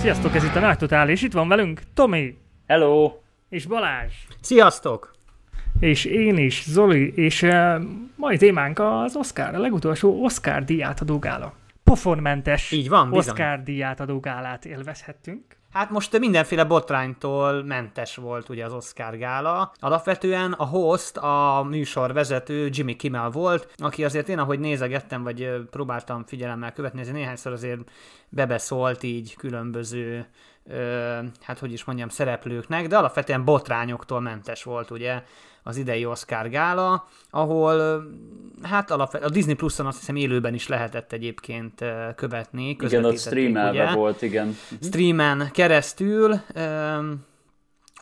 Sziasztok, ez itt a Nagy Totál, és itt van velünk Tomi Hello! és Balázs, Sziasztok! és én is, Zoli, és uh, mai témánk az Oscar, a legutolsó Oscar díjátadó gála. Pofonmentes Így van, bizony. Oscar díjátadó gálát élvezhettünk. Hát most mindenféle botránytól mentes volt ugye az Oscar gála. Alapvetően a host, a műsor vezető Jimmy Kimmel volt, aki azért én, ahogy nézegettem, vagy próbáltam figyelemmel követni, azért néhányszor azért bebeszólt így különböző hát hogy is mondjam, szereplőknek, de alapvetően botrányoktól mentes volt ugye az idei Oscar gála, ahol hát alapvetően a Disney Plus-on azt hiszem élőben is lehetett egyébként követni. Igen, ott közvetítették, streamelve ugye volt, igen. streamen keresztül.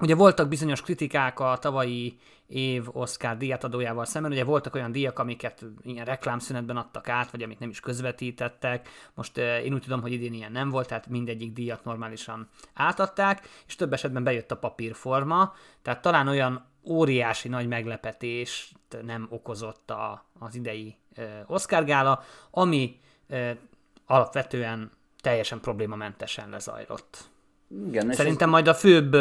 Ugye voltak bizonyos kritikák a tavalyi év Oscar díjátadójával szemben, ugye voltak olyan díjak, amiket ilyen reklámszünetben adtak át, vagy amit nem is közvetítettek. Most én úgy tudom, hogy idén ilyen nem volt, tehát mindegyik díjat normálisan átadták, és több esetben bejött a papírforma, tehát talán olyan óriási nagy meglepetést nem okozott a, az idei Oscar gála, ami alapvetően teljesen problémamentesen lezajlott. Igen, Szerintem majd a főbb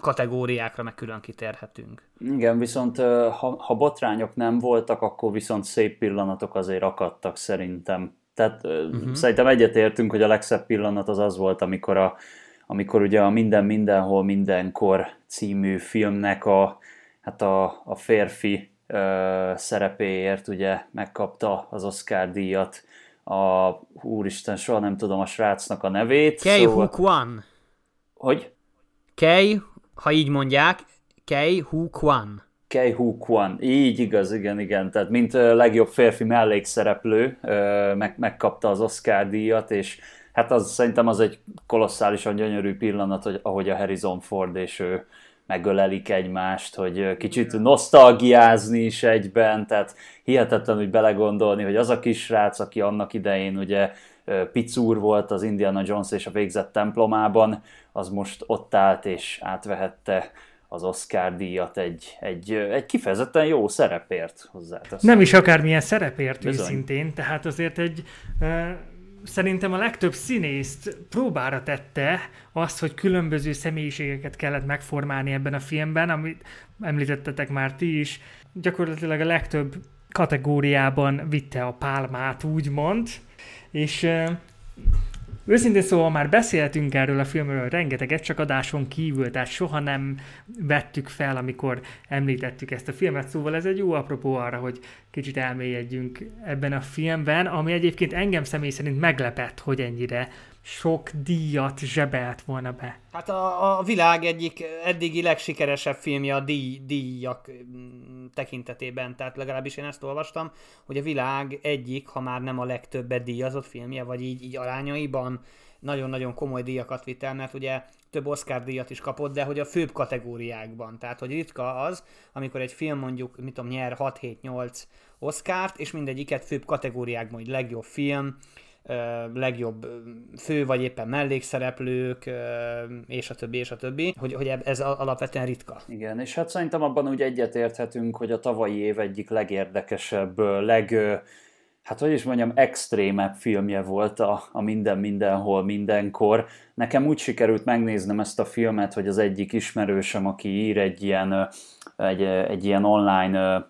kategóriákra meg külön kitérhetünk. Igen, viszont ha, ha botrányok nem voltak, akkor viszont szép pillanatok azért akadtak szerintem. Tehát uh-huh. szerintem egyetértünk, hogy a legszebb pillanat az az volt, amikor, a, amikor ugye a Minden Mindenhol Mindenkor című filmnek a, hát a, a férfi ö, szerepéért ugye megkapta az Oscar díjat a, úristen, soha nem tudom a srácnak a nevét. Kei szóval... Hu Kwan. Hogy? Kei, ha így mondják, Kei Hu Kwan. Kei Hu Kwan. Így igaz, igen, igen. Tehát mint legjobb férfi mellékszereplő meg, megkapta az Oscar díjat, és hát az szerintem az egy kolosszálisan gyönyörű pillanat, hogy ahogy a Harrison Ford és ő megölelik egymást, hogy kicsit nosztalgiázni is egyben, tehát hihetetlen úgy belegondolni, hogy az a kisrác, aki annak idején ugye picúr volt az Indiana Jones és a végzett templomában, az most ott állt és átvehette az Oscar díjat egy, egy, egy kifejezetten jó szerepért hozzáteszem. Nem is akármilyen szerepért Bizony. őszintén, tehát azért egy uh, szerintem a legtöbb színészt próbára tette azt, hogy különböző személyiségeket kellett megformálni ebben a filmben, amit említettetek már ti is. Gyakorlatilag a legtöbb kategóriában vitte a pálmát, úgymond. És Őszintén szóval már beszéltünk erről a filmről rengeteget, csak adáson kívül, tehát soha nem vettük fel, amikor említettük ezt a filmet, szóval ez egy jó apropó arra, hogy kicsit elmélyedjünk ebben a filmben, ami egyébként engem személy szerint meglepett, hogy ennyire sok díjat zsebelt volna be. Hát a, a világ egyik eddigi legsikeresebb filmje a díj, díjak mm, tekintetében, tehát legalábbis én ezt olvastam, hogy a világ egyik, ha már nem a legtöbbet díjazott filmje, vagy így, így arányaiban nagyon-nagyon komoly díjakat vitt el, mert ugye több Oscar díjat is kapott, de hogy a főbb kategóriákban. Tehát, hogy ritka az, amikor egy film mondjuk, mit tudom, nyer 6-7-8 Oscárt, és mindegyiket főbb kategóriákban, hogy legjobb film, legjobb fő vagy éppen mellékszereplők, és a többi, és a többi, hogy, hogy ez alapvetően ritka. Igen, és hát szerintem abban úgy egyetérthetünk, hogy a tavalyi év egyik legérdekesebb, leg, hát hogy is mondjam, extrémebb filmje volt a, a Minden Mindenhol Mindenkor. Nekem úgy sikerült megnéznem ezt a filmet, hogy az egyik ismerősöm, aki ír egy ilyen, egy, egy ilyen online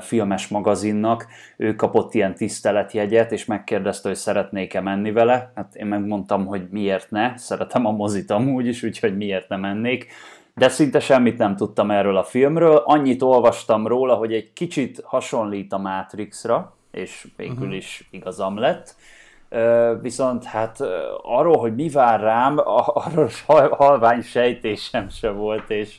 filmes magazinnak, ő kapott ilyen tiszteletjegyet, és megkérdezte, hogy szeretnék-e menni vele. Hát én megmondtam, hogy miért ne, szeretem a mozit amúgy is, úgyhogy miért nem mennék. De szinte semmit nem tudtam erről a filmről. Annyit olvastam róla, hogy egy kicsit hasonlít a Matrixra, és végül is igazam lett. Viszont hát arról, hogy mi vár rám, arról hal- halvány sejtésem se volt, és,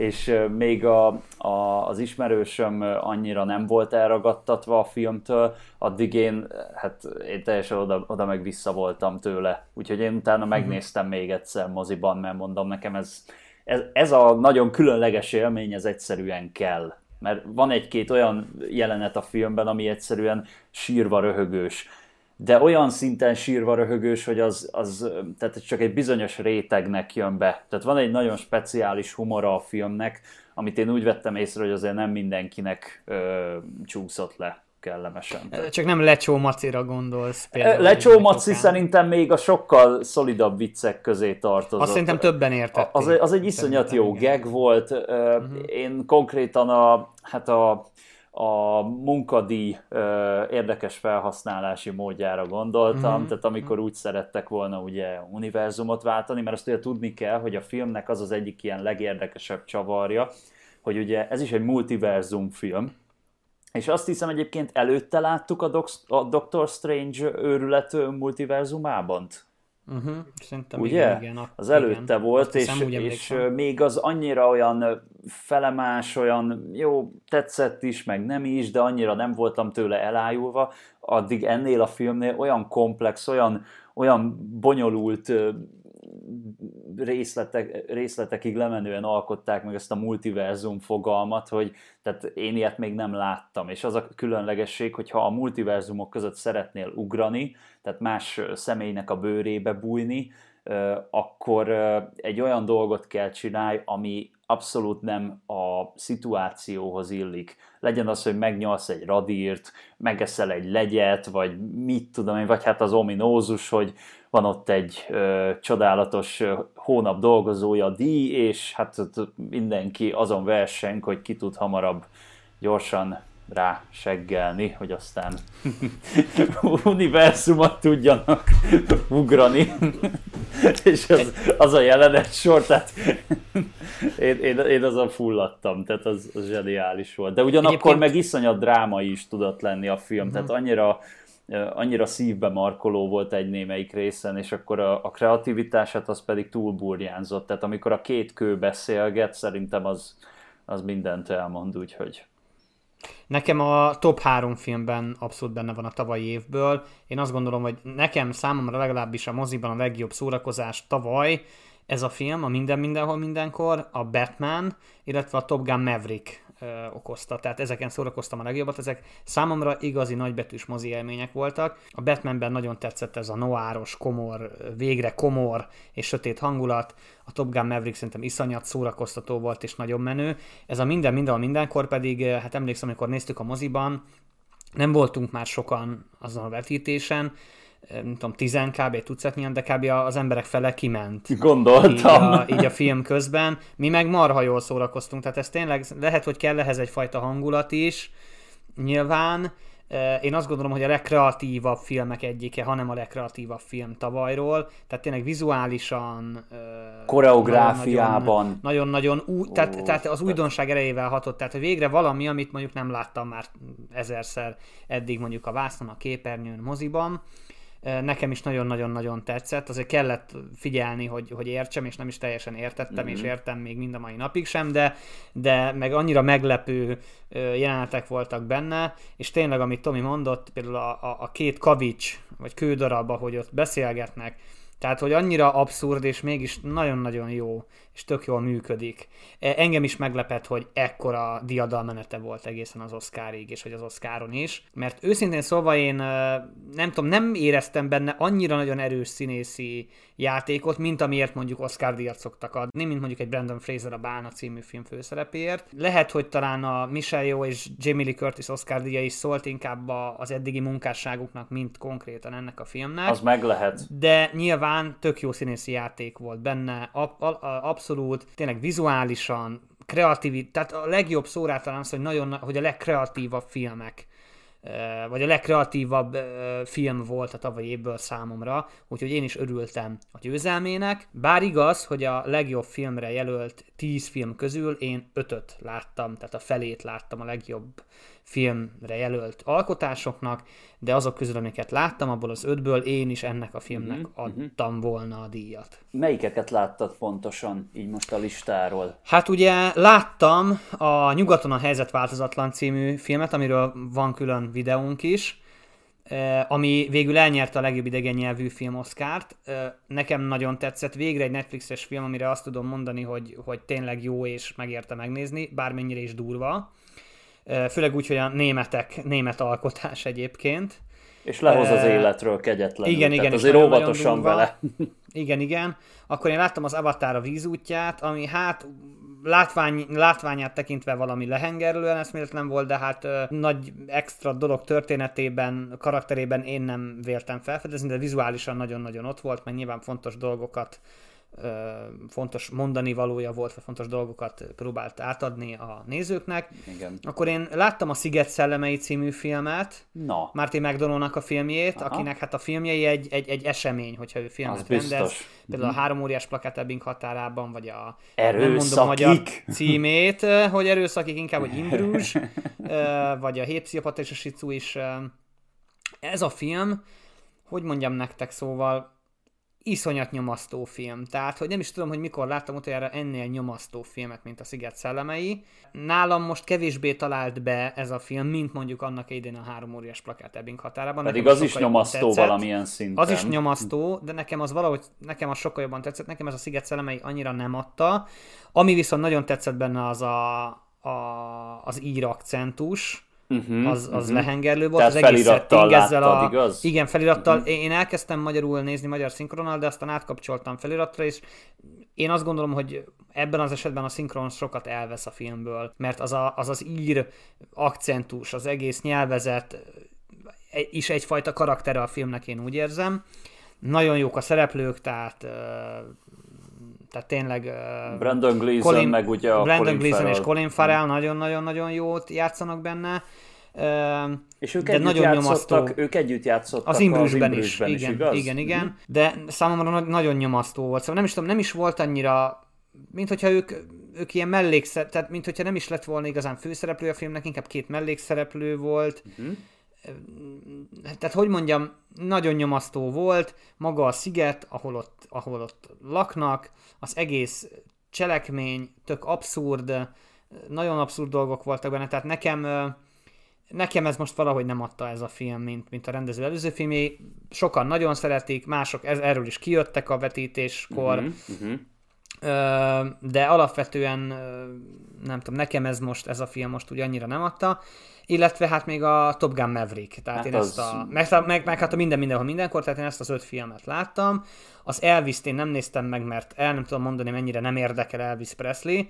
és még a, a, az ismerősöm annyira nem volt elragadtatva a filmtől, addig én, hát én teljesen oda, oda meg vissza voltam tőle. Úgyhogy én utána megnéztem még egyszer moziban, mert mondom, nekem ez, ez, ez a nagyon különleges élmény, ez egyszerűen kell. Mert van egy-két olyan jelenet a filmben, ami egyszerűen sírva röhögős. De olyan szinten sírva röhögős, hogy az, az tehát csak egy bizonyos rétegnek jön be. Tehát van egy nagyon speciális humora a filmnek, amit én úgy vettem észre, hogy azért nem mindenkinek ö, csúszott le. kellemesen. Csak nem Lecsó Macira gondolsz. Például Lecsó Maci szerintem még a sokkal szolidabb viccek közé tartozott. Azt szerintem többen értették. Az, az egy iszonyat jó igen. gag volt. Uh-huh. Én konkrétan a, hát a a munkadíj ö, érdekes felhasználási módjára gondoltam, mm-hmm. tehát amikor úgy szerettek volna ugye univerzumot váltani, mert azt ugye tudni kell, hogy a filmnek az az egyik ilyen legérdekesebb csavarja, hogy ugye ez is egy multiverzum film, és azt hiszem egyébként előtte láttuk a, Doc- a Doctor Strange őrület multiverzumában. Uh-huh, szerintem Ugye? Igen, igen, az előtte igen. volt, és, és még az annyira olyan felemás, olyan jó, tetszett is, meg nem is, de annyira nem voltam tőle elájulva, addig ennél a filmnél olyan komplex, olyan, olyan bonyolult részletek, részletekig lemenően alkották meg ezt a multiverzum fogalmat, hogy tehát én ilyet még nem láttam, és az a különlegesség, hogyha a multiverzumok között szeretnél ugrani, tehát más személynek a bőrébe bújni, akkor egy olyan dolgot kell csinálni, ami abszolút nem a szituációhoz illik. Legyen az, hogy megnyalsz egy radírt, megeszel egy legyet, vagy mit tudom én, vagy hát az ominózus, hogy van ott egy ö, csodálatos ö, hónap dolgozója, díj, és hát mindenki azon verseng, hogy ki tud hamarabb gyorsan rá seggelni, hogy aztán univerzumot tudjanak ugrani. és az, az a jelenet sor, tehát én, én, én azon fulladtam, tehát az, az zseniális volt. De ugyanakkor Egyébként... meg iszonyat dráma is tudott lenni a film, uh-huh. tehát annyira annyira szívbe markoló volt egy némelyik részen, és akkor a, a kreativitását az pedig túl burjánzott. Tehát amikor a két kő beszélget, szerintem az, az mindent elmond, úgyhogy... Nekem a top három filmben abszolút benne van a tavalyi évből. Én azt gondolom, hogy nekem számomra legalábbis a moziban a legjobb szórakozás tavaly ez a film, a Minden Mindenhol Mindenkor, a Batman, illetve a Top Gun Maverick ö, okozta. Tehát ezeken szórakoztam a legjobbat, ezek számomra igazi nagybetűs mozi élmények voltak. A Batmanben nagyon tetszett ez a noáros, komor, végre komor és sötét hangulat. A Top Gun Maverick szerintem iszonyat szórakoztató volt és nagyon menő. Ez a minden, mindenhol, mindenkor pedig, hát emlékszem, amikor néztük a moziban, nem voltunk már sokan azon a vetítésen, nem tudom, 10 kb. tucatnyian, de kb. az emberek fele kiment. Gondoltam. Így a, így a film közben. Mi meg marha jól szórakoztunk, tehát ez tényleg lehet, hogy kell ehhez egyfajta hangulat is, nyilván. Én azt gondolom, hogy a legkreatívabb filmek egyike, hanem a legkreatívabb film tavalyról. Tehát tényleg vizuálisan... Koreográfiában. Nagyon-nagyon, tehát, tehát az újdonság erejével hatott. Tehát hogy végre valami, amit mondjuk nem láttam már ezerszer eddig mondjuk a vászon, a képernyőn, moziban nekem is nagyon-nagyon-nagyon tetszett, azért kellett figyelni, hogy, hogy értsem, és nem is teljesen értettem, mm-hmm. és értem még mind a mai napig sem, de, de meg annyira meglepő jelenetek voltak benne, és tényleg, amit Tomi mondott, például a, a, a két kavics, vagy kődarab, ahogy ott beszélgetnek, tehát, hogy annyira abszurd, és mégis nagyon-nagyon jó, és tök jól működik. E, engem is meglepett, hogy ekkora diadalmenete volt egészen az Oscarig, és hogy az Oscaron is, mert őszintén szólva én nem tudom, nem éreztem benne annyira nagyon erős színészi játékot, mint amiért mondjuk Oscar díjat szoktak adni, mint mondjuk egy Brandon Fraser a Bálna című film főszerepéért. Lehet, hogy talán a Michelle Yeoh és Jamie Lee Curtis Oscar díja is szólt inkább az eddigi munkásságuknak, mint konkrétan ennek a filmnek. Az meg lehet. De nyilván tök jó színészi játék volt benne, ab, ab, abszolút, tényleg vizuálisan, kreatív, tehát a legjobb szórá talán az, hogy, nagyon, hogy a legkreatívabb filmek vagy a legkreatívabb film volt a tavalyi évből számomra, úgyhogy én is örültem a győzelmének. Bár igaz, hogy a legjobb filmre jelölt 10 film közül én 5-öt láttam, tehát a felét láttam a legjobb filmre jelölt alkotásoknak, de azok közül, amiket láttam, abból az ötből én is ennek a filmnek uh-huh, adtam volna a díjat. Melyikeket láttad pontosan így most a listáról? Hát ugye láttam a Nyugaton a helyzet változatlan című filmet, amiről van külön videónk is, ami végül elnyerte a legjobb idegen nyelvű film Oscárt. Nekem nagyon tetszett. Végre egy Netflixes film, amire azt tudom mondani, hogy, hogy tényleg jó és megérte megnézni, bármennyire is durva. Főleg úgy, hogy a németek, német alkotás egyébként. És lehoz az életről kegyetlenül. Igen, igen. azért óvatosan vele. Igen, igen. Akkor én láttam az Avatar a vízútját, ami hát látvány, látványát tekintve valami lehengerlően eszméletlen volt, de hát ö, nagy extra dolog történetében, karakterében én nem véltem felfedezni, de vizuálisan nagyon-nagyon ott volt, mert nyilván fontos dolgokat fontos mondani valója volt, vagy fontos dolgokat próbált átadni a nézőknek. Igen. Akkor én láttam a Sziget szellemei című filmet, Na. Martin McDonaldnak a filmjét, Aha. akinek hát a filmjei egy, egy, egy esemény, hogyha ő filmet rendez. Például a mhm. három óriás plakát Ebbing határában, vagy a erőszakik. nem mondom a magyar címét, hogy erőszakik inkább, hogy Imbrúzs, vagy a Hét Pszichopata és a Sicu is. Ez a film, hogy mondjam nektek, szóval iszonyat nyomasztó film. Tehát, hogy nem is tudom, hogy mikor láttam utoljára ennél nyomasztó filmet, mint a Sziget szellemei. Nálam most kevésbé talált be ez a film, mint mondjuk annak idén a három óriás plakát Ebbing határában. Pedig nekem az is nyomasztó tetszett. valamilyen szinten. Az is nyomasztó, de nekem az valahogy, nekem az sokkal jobban tetszett. Nekem ez a Sziget szellemei annyira nem adta. Ami viszont nagyon tetszett benne az a, a az ír akcentus, uh-huh, az, az uh-huh. lehengerlő volt. Tehát az egész felirattal láttad, a... igaz? Igen, felirattal. Uh-huh. Én elkezdtem magyarul nézni magyar szinkronnal, de aztán átkapcsoltam feliratra, és én azt gondolom, hogy ebben az esetben a szinkron sokat elvesz a filmből, mert az a, az, az ír akcentus, az egész nyelvezet is egyfajta karaktere a filmnek, én úgy érzem. Nagyon jók a szereplők, tehát tehát tényleg... Brandon Gleeson, Colin, meg ugye a Brandon Colin Farrell. és Colin Farrell nagyon-nagyon-nagyon jót játszanak benne. És ők de együtt nagyon nyomasztó. Ők együtt játszottak az Imbrüsben is, is, igen, igaz? igen, igen. Mm. De számomra nagyon nyomasztó volt. Szóval nem is tudom, nem is volt annyira, mint hogyha ők, ők ilyen mellékszereplő, tehát mint hogyha nem is lett volna igazán főszereplő a filmnek, inkább két mellékszereplő volt. Mm-hmm. Tehát, hogy mondjam, nagyon nyomasztó volt, maga a sziget, ahol ott, ahol ott laknak, az egész cselekmény tök abszurd, nagyon abszurd dolgok voltak benne, tehát nekem nekem ez most valahogy nem adta ez a film, mint, mint a rendező előző filmjé. Sokan nagyon szeretik, mások ez, erről is kijöttek a vetítéskor, uh-huh, uh-huh. de alapvetően nem tudom, nekem ez most, ez a film most úgy annyira nem adta illetve hát még a Top Gun Maverick, tehát hát én az... ezt a, meg, meg, meg hát a minden mindenhol mindenkor, tehát én ezt az öt filmet láttam, az Elvis-t én nem néztem meg, mert el nem tudom mondani, mennyire nem érdekel Elvis Presley,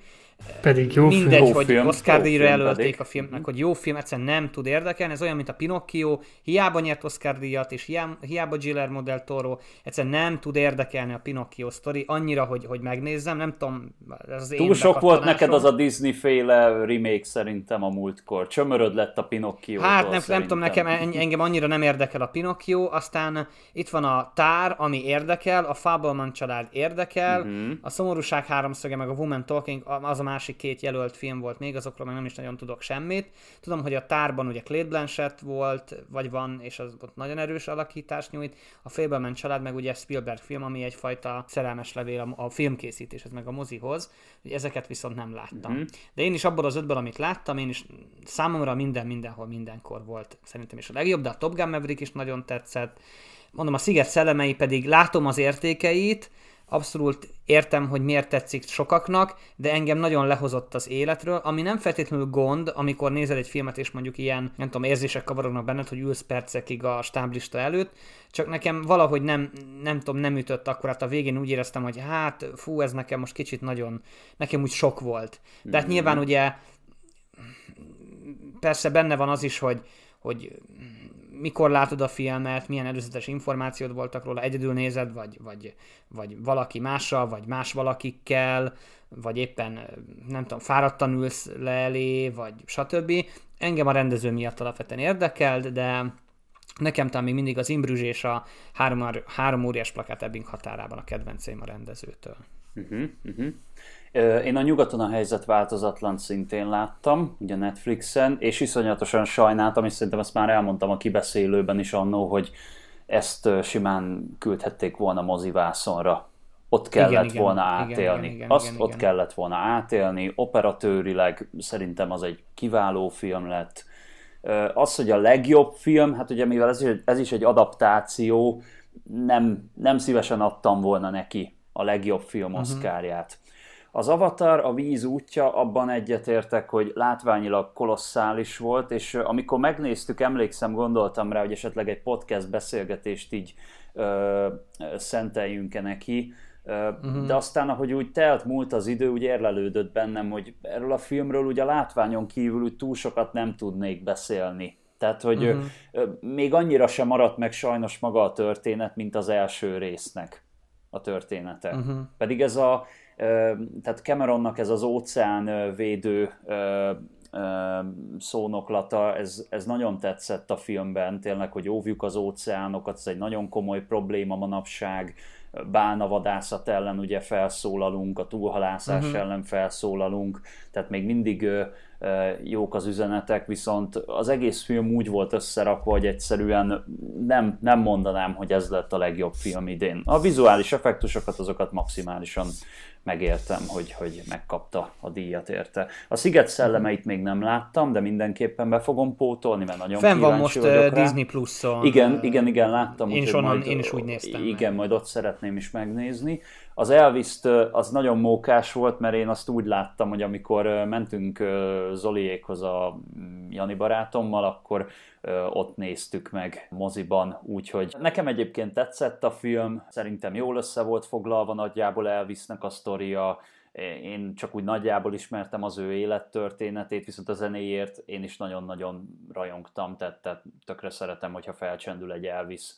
pedig jó Mindegy, film. hogy film, Oscar díjra jelölték a filmnek, hogy jó film, egyszerűen nem tud érdekelni. Ez olyan, mint a Pinocchio, hiába nyert Oscar díjat, és hiába Guillermo del Toro, egyszerűen nem tud érdekelni a Pinocchio sztori, annyira, hogy, hogy megnézzem, nem tudom, ez az Túl sok volt neked az a Disney féle remake szerintem a múltkor. Csömöröd lett a Pinocchio. Hát nem, nem tudom, nekem engem annyira nem érdekel a Pinocchio, aztán itt van a Tár, ami érdekel, a Fableman család érdekel, uh-huh. a Szomorúság háromszöge, meg a Woman Talking, az a másik két jelölt film volt még, azokról meg nem is nagyon tudok semmit. Tudom, hogy a tárban ugye Clay Blanchett volt, vagy van, és az ott nagyon erős alakítást nyújt. A Fableman család meg ugye Spielberg film, ami egyfajta szerelmes levél a, a filmkészítéshez, meg a mozihoz. Ezeket viszont nem láttam. Uh-huh. De én is abból az ötből, amit láttam, én is számomra minden, mindenhol, mindenkor volt szerintem is a legjobb, de a Top Gun Maverick is nagyon tetszett. Mondom, a Sziget szellemei pedig látom az értékeit, abszolút értem, hogy miért tetszik sokaknak, de engem nagyon lehozott az életről, ami nem feltétlenül gond, amikor nézel egy filmet, és mondjuk ilyen, nem tudom, érzések kavarognak benned, hogy ülsz percekig a stáblista előtt, csak nekem valahogy nem, nem tudom, nem ütött akkor, hát a végén úgy éreztem, hogy hát, fú, ez nekem most kicsit nagyon, nekem úgy sok volt. De hát nyilván ugye persze benne van az is, hogy, hogy mikor látod a filmet, milyen előzetes információd voltak róla, egyedül nézed, vagy, vagy, vagy valaki mással, vagy más valakikkel, vagy éppen nem tudom, fáradtan ülsz le elé, vagy stb. Engem a rendező miatt alapvetően érdekelt, de nekem talán még mindig az Imbrüzs és a három, három óriás plakát Ebbing határában a kedvenceim a rendezőtől. Uh-huh, uh-huh. Én a nyugaton a helyzet változatlan szintén láttam, ugye Netflixen, és iszonyatosan sajnáltam, és szerintem ezt már elmondtam a kibeszélőben is annó, hogy ezt simán küldhették volna mozivászonra. Ott kellett igen, volna igen, átélni. Igen, igen, Azt igen, ott igen. kellett volna átélni. Operatőrileg szerintem az egy kiváló film lett. Az, hogy a legjobb film, hát ugye mivel ez is, ez is egy adaptáció, nem, nem szívesen adtam volna neki a legjobb film uh-huh. Az Avatar, a víz útja, abban egyetértek, hogy látványilag kolosszális volt, és amikor megnéztük, emlékszem, gondoltam rá, hogy esetleg egy podcast beszélgetést így ö, szenteljünk-e neki, Uh-huh. De aztán, ahogy úgy telt múlt az idő, úgy érlelődött bennem, hogy erről a filmről ugye a látványon kívül úgy túl sokat nem tudnék beszélni. Tehát, hogy uh-huh. még annyira sem maradt meg sajnos maga a történet, mint az első résznek a története. Uh-huh. Pedig ez a, tehát Cameronnak ez az óceán védő szónoklata, ez, ez nagyon tetszett a filmben, tényleg, hogy óvjuk az óceánokat, ez egy nagyon komoly probléma manapság, bálnavadászat ellen ugye felszólalunk, a túlhalászás uh-huh. ellen felszólalunk, tehát még mindig jók az üzenetek, viszont az egész film úgy volt összerakva, hogy egyszerűen nem, nem mondanám, hogy ez lett a legjobb film idén. A vizuális effektusokat, azokat maximálisan megértem, hogy, hogy megkapta a díjat érte. A Sziget szellemeit még nem láttam, de mindenképpen be fogom pótolni, mert nagyon Fenn van most uh, Disney Plus-on. Igen, igen, igen, láttam. Én is, onnan, majd, én is úgy néztem. Igen, meg. majd ott szeretném is megnézni. Az elvis az nagyon mókás volt, mert én azt úgy láttam, hogy amikor mentünk Zoliékhoz a mm, Jani barátommal, akkor ott néztük meg moziban, úgyhogy nekem egyébként tetszett a film, szerintem jól össze volt foglalva nagyjából Elvisnek a sztoria, én csak úgy nagyjából ismertem az ő élettörténetét, viszont a zenéért én is nagyon-nagyon rajongtam, tehát, tehát tökre szeretem, hogyha felcsendül egy Elvis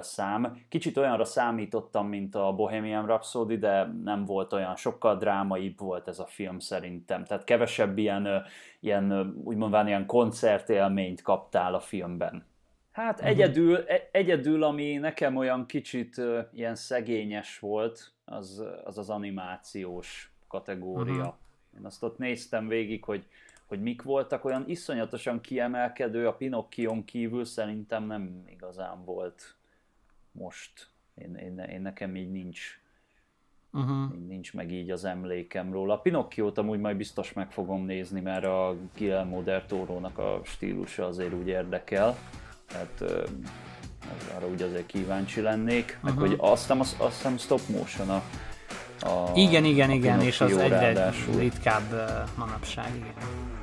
szám. Kicsit olyanra számítottam, mint a Bohemian Rhapsody, de nem volt olyan, sokkal drámaibb volt ez a film szerintem. Tehát kevesebb ilyen, ilyen úgymond ilyen koncertélményt kaptál a filmben. Hát uh-huh. egyedül, e, egyedül, ami nekem olyan kicsit ilyen szegényes volt, az az, az animációs kategória. Uh-huh. Én azt ott néztem végig, hogy hogy mik voltak olyan iszonyatosan kiemelkedő, a Pinocchion kívül szerintem nem igazán volt most. Én, én, én nekem így nincs, uh-huh. így nincs meg így az emlékem róla. A Pinocchiót amúgy majd biztos meg fogom nézni, mert a Guillermo del Toro-nak a stílusa azért úgy érdekel. Tehát az, arra úgy azért kíváncsi lennék. Meg uh-huh. hogy azt hiszem, azt, hiszem stop motion a, a Igen, igen, a igen, és az egyre ritkább manapság, igen.